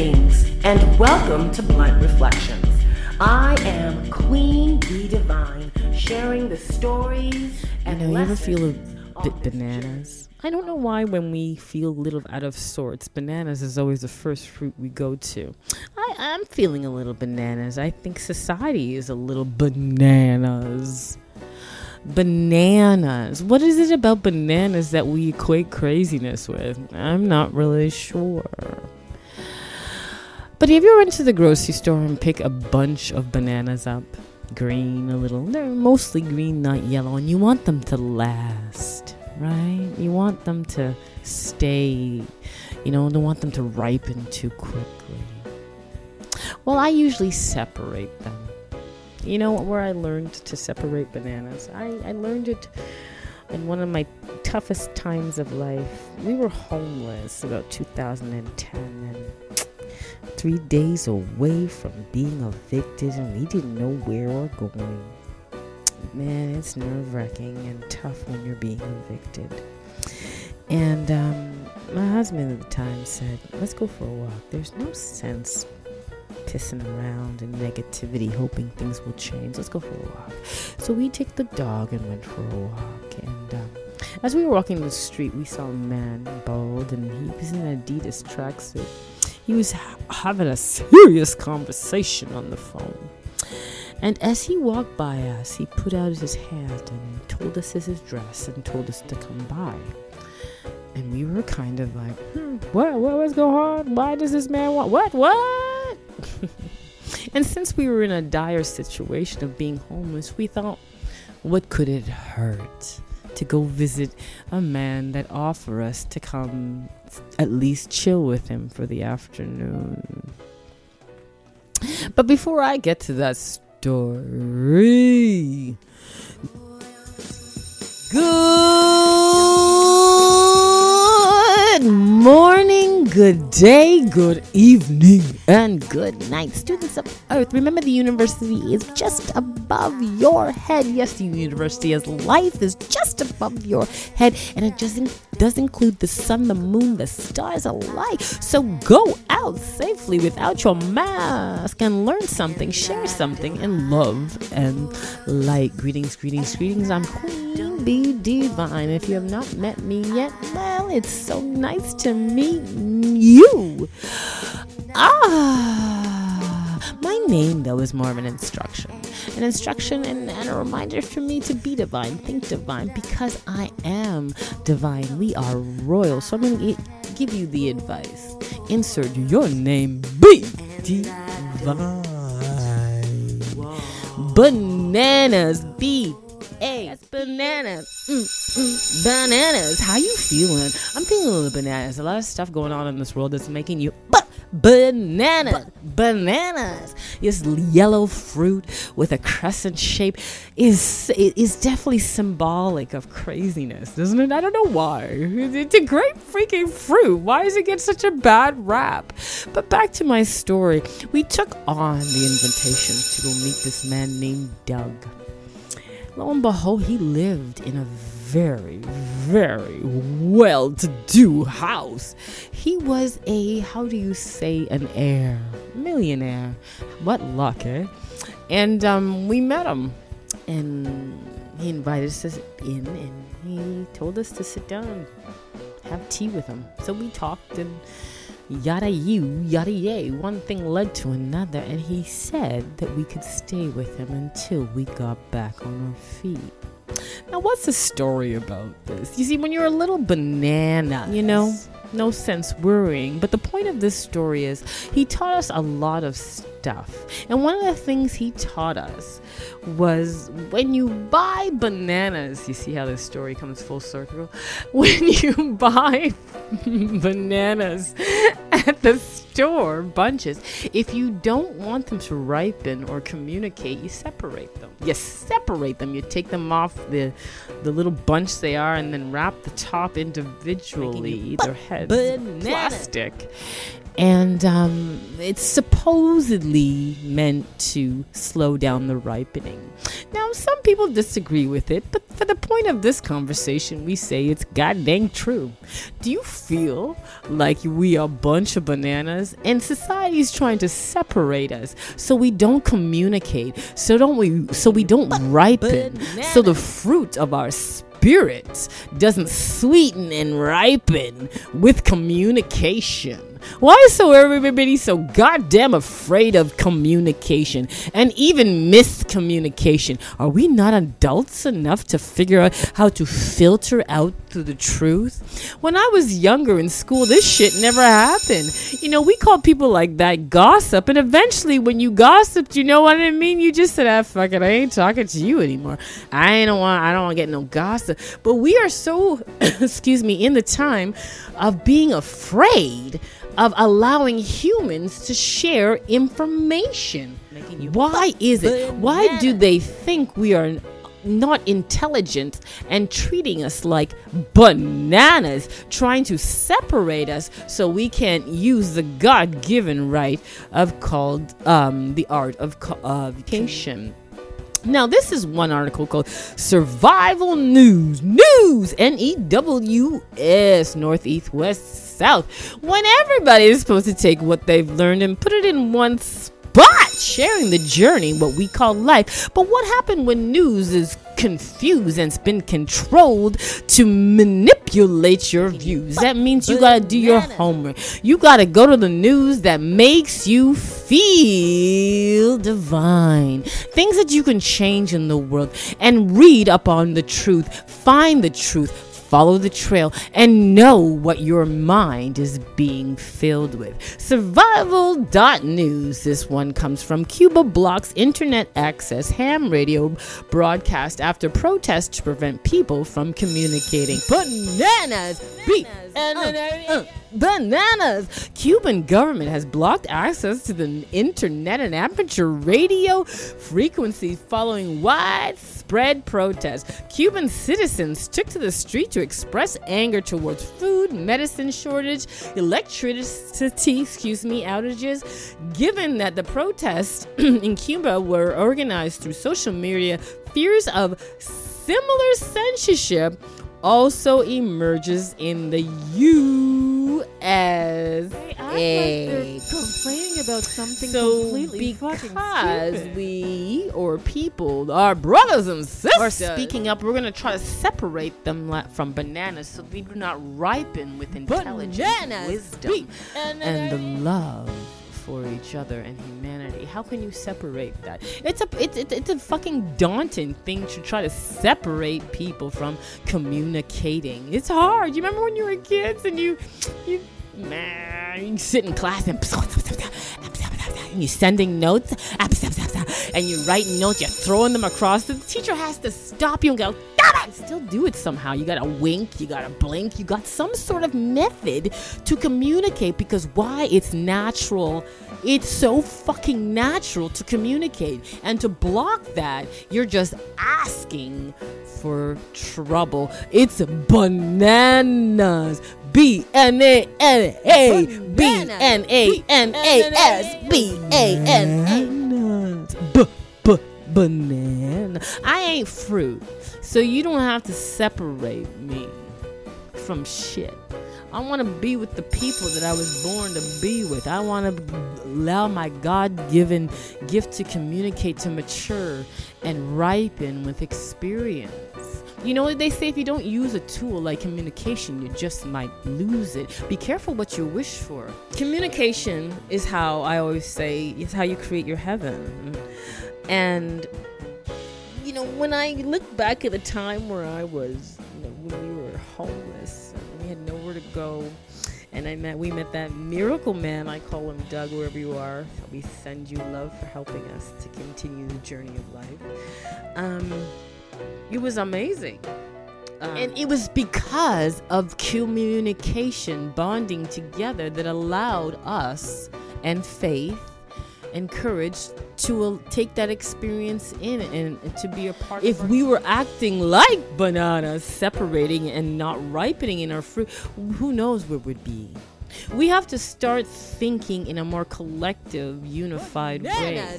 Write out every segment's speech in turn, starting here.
Greetings and welcome to Blunt Reflections. I am Queen Bee Divine, sharing the stories and You know, you ever feel a lessons bit bananas? I don't know why when we feel a little out of sorts, bananas is always the first fruit we go to. I, I'm feeling a little bananas. I think society is a little bananas. Bananas. What is it about bananas that we equate craziness with? I'm not really sure. But have you ever went to the grocery store and pick a bunch of bananas up? Green, a little. They're mostly green, not yellow, and you want them to last, right? You want them to stay. You know, don't want them to ripen too quickly. Well, I usually separate them. You know where I learned to separate bananas? I, I learned it in one of my toughest times of life. We were homeless about 2010 and three days away from being evicted and we didn't know where we're going. Man, it's nerve wracking and tough when you're being evicted. And um, my husband at the time said, Let's go for a walk. There's no sense pissing around in negativity, hoping things will change. Let's go for a walk. So we took the dog and went for a walk. And um, as we were walking the street, we saw a man, bald, and he was in an Adidas tracksuit. He was ha- having a serious conversation on the phone. And as he walked by us, he put out his hand and told us his address and told us to come by. And we were kind of like, hmm, what, what was going on? Why does this man want, what, what? and since we were in a dire situation of being homeless, we thought, what could it hurt to go visit a man that offered us to come at least chill with him for the afternoon? But before I get to that story, good morning, good day, good evening, and good night. Students of Earth, remember the university is just above your head. Yes, the university is life is just above your head, and it doesn't does include the sun, the moon, the stars alike. So go out safely without your mask and learn something, share something and love and light. Greetings, greetings, greetings. I'm Queen Bee Divine. If you have not met me yet, well, it's so nice to meet you. Ah, my name though is more of an instruction, an instruction and, and a reminder for me to be divine, think divine, because I am divine. We are royal, so I'm going to give you the advice. Insert your name, be divine. Bananas, B A bananas, mm, mm, bananas. How you feeling? I'm feeling a little bananas. A lot of stuff going on in this world that's making you but bananas, bananas. This yellow fruit with a crescent shape is is definitely symbolic of craziness, doesn't it? I don't know why. It's a great freaking fruit. Why does it get such a bad rap? But back to my story. We took on the invitation to go meet this man named Doug lo and behold, he lived in a very, very well to do house. He was a, how do you say, an heir, millionaire. What luck, eh? And um, we met him, and he invited us in, and he told us to sit down and have tea with him. So we talked and yada you, yada yay. One thing led to another, and he said that we could stay with him until we got back on our feet. Now, what's the story about this? You see, when you're a little banana, you know, no sense worrying. But the point of this story is he taught us a lot of stuff. And one of the things he taught us was when you buy bananas, you see how this story comes full circle? When you buy bananas at the store, bunches, if you don't want them to ripen or communicate, you separate them. You separate them. You take them off the the little bunch they are and then wrap the top individually, either head plastic. And um, it's supposedly meant to slow down the ripening. Now, some people disagree with it, but for the point of this conversation, we say it's god dang true. Do you feel like we are a bunch of bananas bananas, and society is trying to separate us so we don't communicate, so don't we, so we don't ripen, so the fruit of our spirit doesn't sweeten and ripen with communication. Why is so everybody so goddamn afraid of communication and even miscommunication? Are we not adults enough to figure out how to filter out through the truth? When I was younger in school, this shit never happened. You know, we called people like that gossip, and eventually, when you gossiped, you know what I mean? You just said, "Ah, fuck it, I ain't talking to you anymore. I ain't want, I don't want to get no gossip." But we are so, excuse me, in the time of being afraid of allowing humans to share information. Why is it? Why do they think we are not intelligent and treating us like bananas, trying to separate us so we can't use the God given right of called um, the art of communication? Now, this is one article called Survival News. News! N E W S, Northeast, West, South. When everybody is supposed to take what they've learned and put it in one spot, sharing the journey, what we call life. But what happened when news is confused and it's been controlled to manipulate your views? That means you gotta do your homework. You gotta go to the news that makes you feel divine. Things that you can change in the world and read up on the truth. Find the truth follow the trail, and know what your mind is being filled with. Survival.news. This one comes from Cuba blocks internet access ham radio broadcast after protests to prevent people from communicating. Bananas! Beat! Uh, bananas! Cuban government has blocked access to the internet and amateur radio frequencies following widespread protests. Cuban citizens took to the street to express anger towards food, medicine shortage, electricity, excuse me, outages. Given that the protests in Cuba were organized through social media, fears of similar censorship also emerges in the U.S. Like complaining about something So completely because we or people, our brothers and sisters, Are speaking up, we're gonna try to separate them from bananas so they do not ripen with intelligence, Bananas, wisdom, and the love for each other and humanity. How can you separate that? It's a it's, it's, it's a fucking daunting thing to try to separate people from communicating. It's hard. You remember when you were kids and you you man you sit in class and and you're sending notes and you're writing notes, you're throwing them across. The teacher has to stop you and go, It! Still do it somehow. You gotta wink, you gotta blink, you got some sort of method to communicate because why? It's natural. It's so fucking natural to communicate. And to block that, you're just asking for trouble. It's bananas. B N A N A B N A N A S B A N A banana. I ain't fruit, so you don't have to separate me from shit. I want to be with the people that I was born to be with. I want to allow my God given gift to communicate, to mature, and ripen with experience. You know what they say? If you don't use a tool like communication, you just might lose it. Be careful what you wish for. Communication is how I always say, is how you create your heaven. And you know, when I look back at the time where I was, you know, when we were homeless we had nowhere to go, and I met, we met that miracle man. I call him Doug, wherever you are. We send you love for helping us to continue the journey of life. Um, it was amazing. and it was because of communication bonding together that allowed us and faith and courage to uh, take that experience in and, and to be a part of if we were acting like bananas separating and not ripening in our fruit who knows where we'd be We have to start thinking in a more collective, unified way.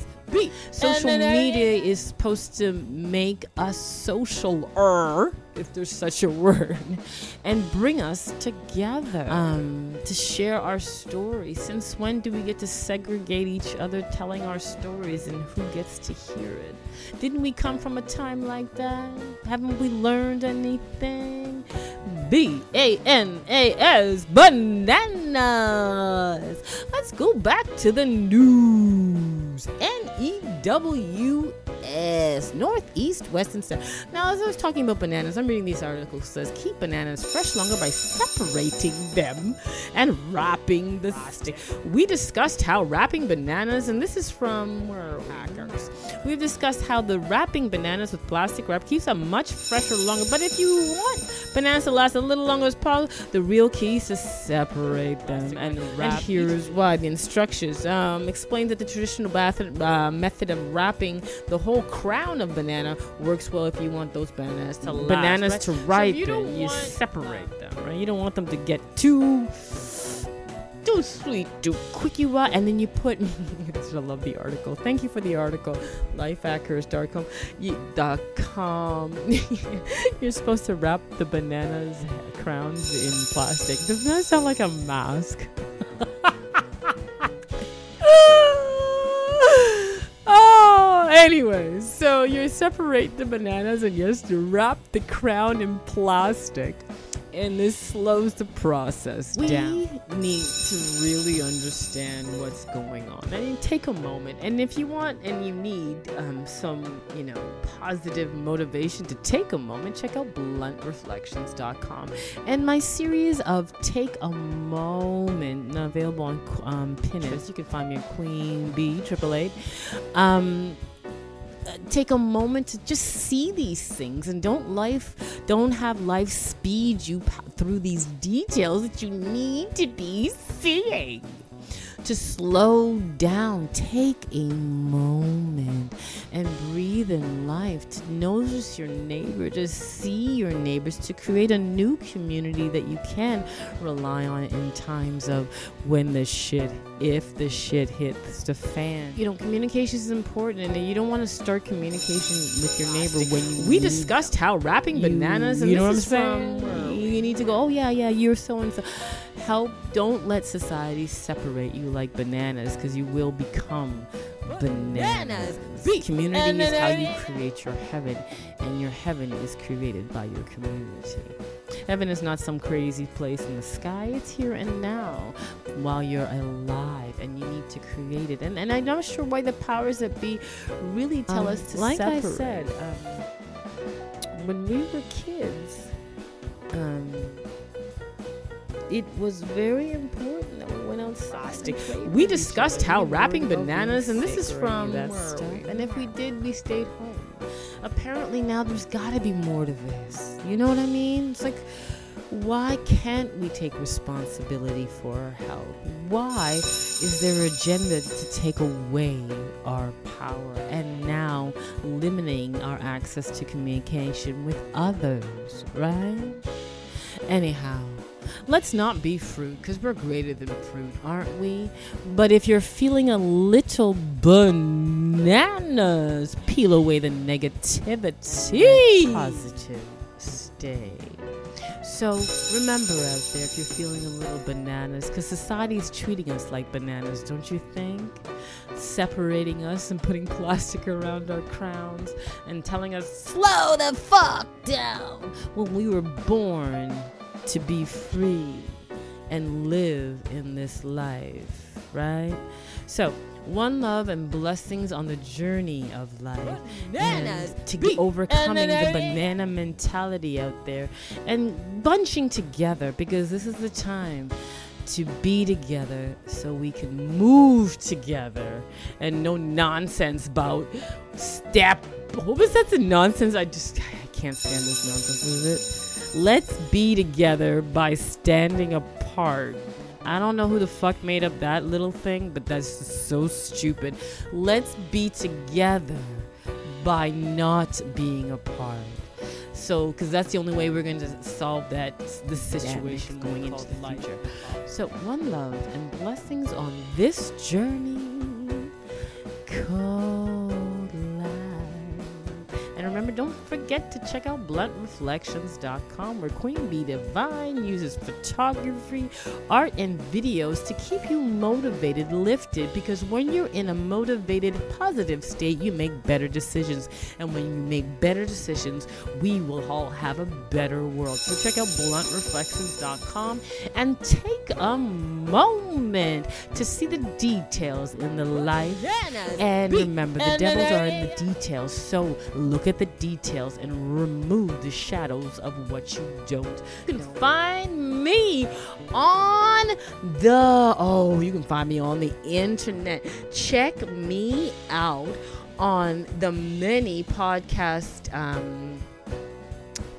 Social media is supposed to make us social if there's such a word, and bring us together um, to share our stories. Since when do we get to segregate each other telling our stories and who gets to hear it? Didn't we come from a time like that? Haven't we learned anything? B A N A S bananas. Let's go back to the news. N E W S Northeast Western South. Now, as I was talking about bananas, I'm reading these articles. It says keep bananas fresh longer by separating them and wrapping the stick. We discussed how wrapping bananas, and this is from where hackers. We've discussed how the wrapping bananas with plastic wrap keeps them much fresher longer. But if you want bananas to last a little longer as possible, the real key is to separate them and wrap. And here's why the instructions um, explain that the traditional method, uh, method of wrapping the whole crown of banana works well if you want those bananas to last. Bananas right? to ripen, so you, you separate them, right? You don't want them to get too too sweet, too quick you are, and then you put. I love the article. Thank you for the article. Lifehackers.com. You, dot .com. You're supposed to wrap the bananas crowns in plastic. Doesn't that sound like a mask? Anyways, so you separate the bananas and you just wrap the crown in plastic and this slows the process we down. We need to really understand what's going on. I mean, take a moment, and if you want and you need um, some, you know, positive motivation to take a moment, check out bluntreflections.com and my series of Take a Moment, available on um, Pinterest. You can find me at Queen B Triple Eight. Um, take a moment to just see these things and don't life don't have life speed you through these details that you need to be seeing to slow down, take a moment and breathe in life, to notice your neighbor, to see your neighbors, to create a new community that you can rely on in times of when the shit, if the shit hits the fan. You know, communication is important, and you don't want to start communication with your neighbor when you. We discussed how wrapping you, bananas and you know what I'm saying. From, you need to go. Oh yeah, yeah, you're so and so help don't let society separate you like bananas because you will become bananas. bananas. Community is how you create your heaven, and your heaven is created by your community. Heaven is not some crazy place in the sky, it's here and now while you're alive, and you need to create it. And, and I'm not sure why the powers that be really tell um, us to like separate. I said, um, when we were kids, um, it was very important that we went outside. We discussed how wrapping bananas, and this is from that stuff. And if we did, we stayed home. Apparently now there's got to be more to this. You know what I mean? It's like why can't we take responsibility for our health? Why is there an agenda to take away our power and now limiting our access to communication with others, right? Anyhow, let's not be fruit because we're greater than fruit, aren't we? But if you're feeling a little bananas, peel away the negativity. Positive stay. So remember out there if you're feeling a little bananas, because society is treating us like bananas, don't you think? Separating us and putting plastic around our crowns and telling us, slow the fuck down when we were born to be free and live in this life, right? So, one love and blessings on the journey of life Bananas, and to be overcoming the banana mentality out there and bunching together because this is the time to be together so we can move together and no nonsense about step. What was that the nonsense? I just i can't stand this nonsense is it Let's be together by standing apart. I don't know who the fuck made up that little thing, but that's so stupid. Let's be together by not being apart. So, because that's the only way we're going to solve that the situation going into the future. So, one love and blessings on this journey. And remember, don't forget to check out bluntreflections.com where Queen Bee Divine uses photography, art, and videos to keep you motivated, lifted, because when you're in a motivated, positive state, you make better decisions. And when you make better decisions, we will all have a better world. So check out bluntreflections.com and take a moment to see the details in the life. And remember, the devils are in the details. So look at the details and remove the shadows of what you don't. You can find me on the oh, you can find me on the internet. Check me out on the many podcast um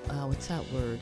uh, what's that word?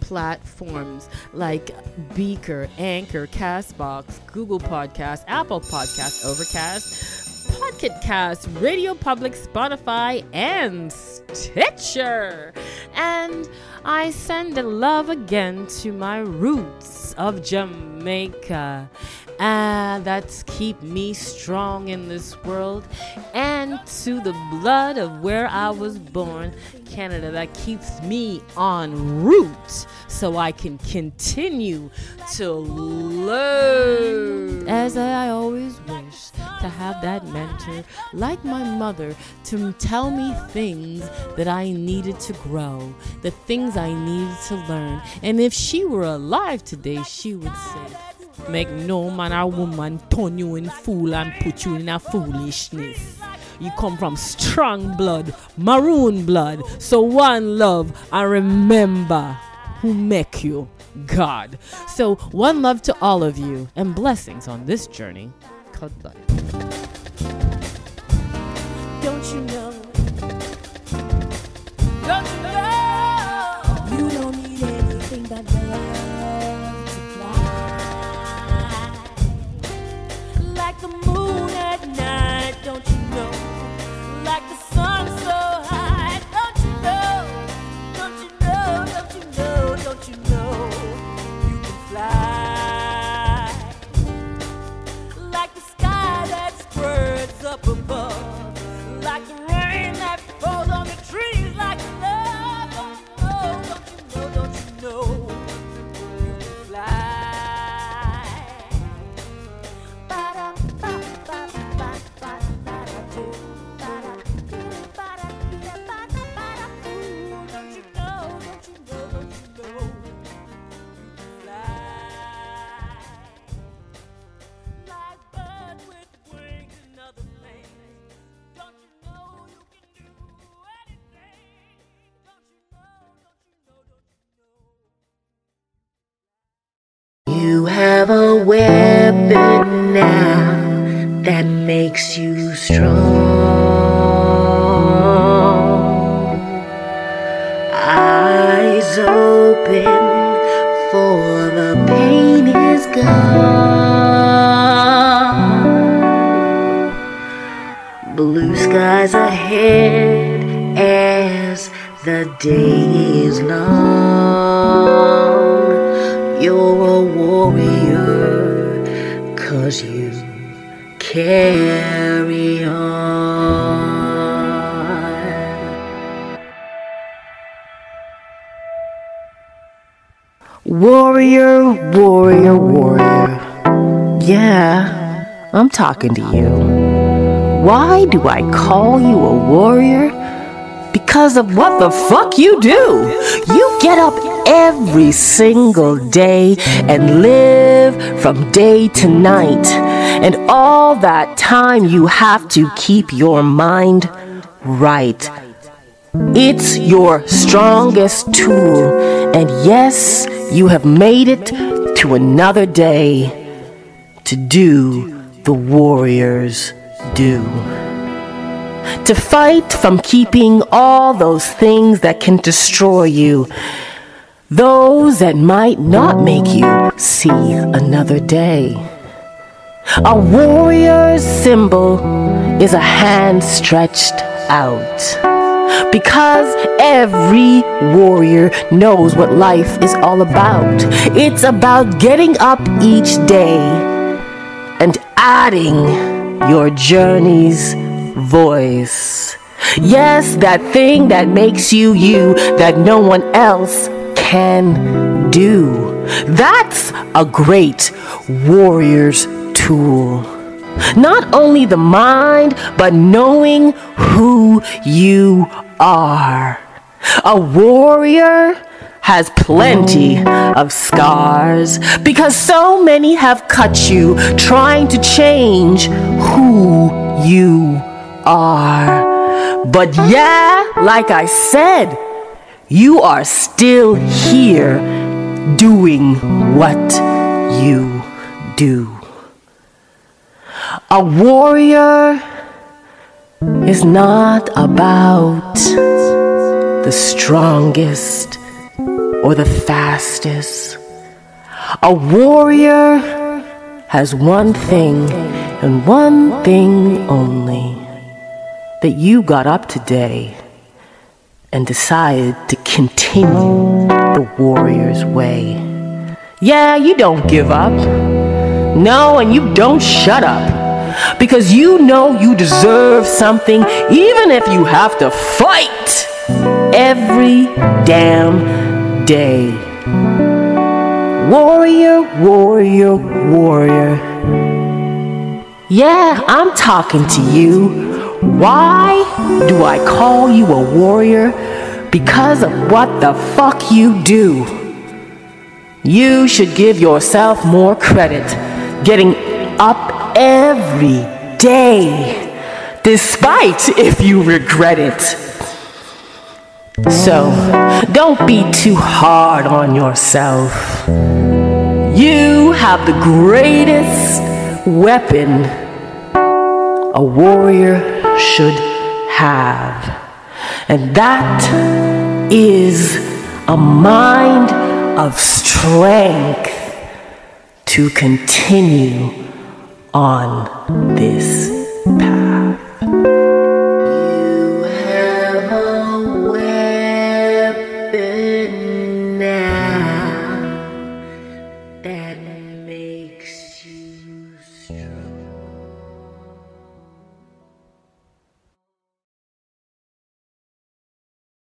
Platforms like Breaker, Anchor, Castbox, Google Podcast, Apple Podcast, Overcast, Pocket Cast, Radio Public, Spotify, and Stitcher. And I send love again to my roots of Jamaica. And that's keep me strong in this world. And to the blood of where I was born, Canada, that keeps me on route so I can continue to learn. As I always wish to have that mentor, like my mother, to tell me things that I needed to grow, the things I needed to learn. And if she were alive today, she would say, Make no man or woman turn you in fool and put you in a foolishness. You come from strong blood, maroon blood. So one love and remember who make you God. So one love to all of you and blessings on this journey called blood. Don't you know? Blue skies ahead as the day is long. You're a warrior, cause you carry I'm talking to you. Why do I call you a warrior? Because of what the fuck you do. You get up every single day and live from day to night. And all that time you have to keep your mind right. It's your strongest tool. And yes, you have made it to another day to do the warriors do. To fight from keeping all those things that can destroy you. Those that might not make you see another day. A warrior's symbol is a hand stretched out. Because every warrior knows what life is all about. It's about getting up each day and adding your journey's voice. Yes, that thing that makes you you that no one else can do. That's a great warrior's tool. Not only the mind, but knowing who you are. A warrior has plenty of scars because so many have cut you trying to change who you are. But yeah, like I said, you are still here doing what you do. A warrior is not about the strongest or the fastest. A warrior has one thing and one thing only that you got up today and decided to continue the warrior's way. Yeah, you don't give up. No, and you don't shut up. Because you know you deserve something, even if you have to fight every damn day. Warrior, warrior, warrior. Yeah, I'm talking to you. Why do I call you a warrior? Because of what the fuck you do. You should give yourself more credit getting up every day, despite if you regret it. So, don't be too hard on yourself. You have the greatest weapon a warrior should have, and that is a mind of strength to continue on this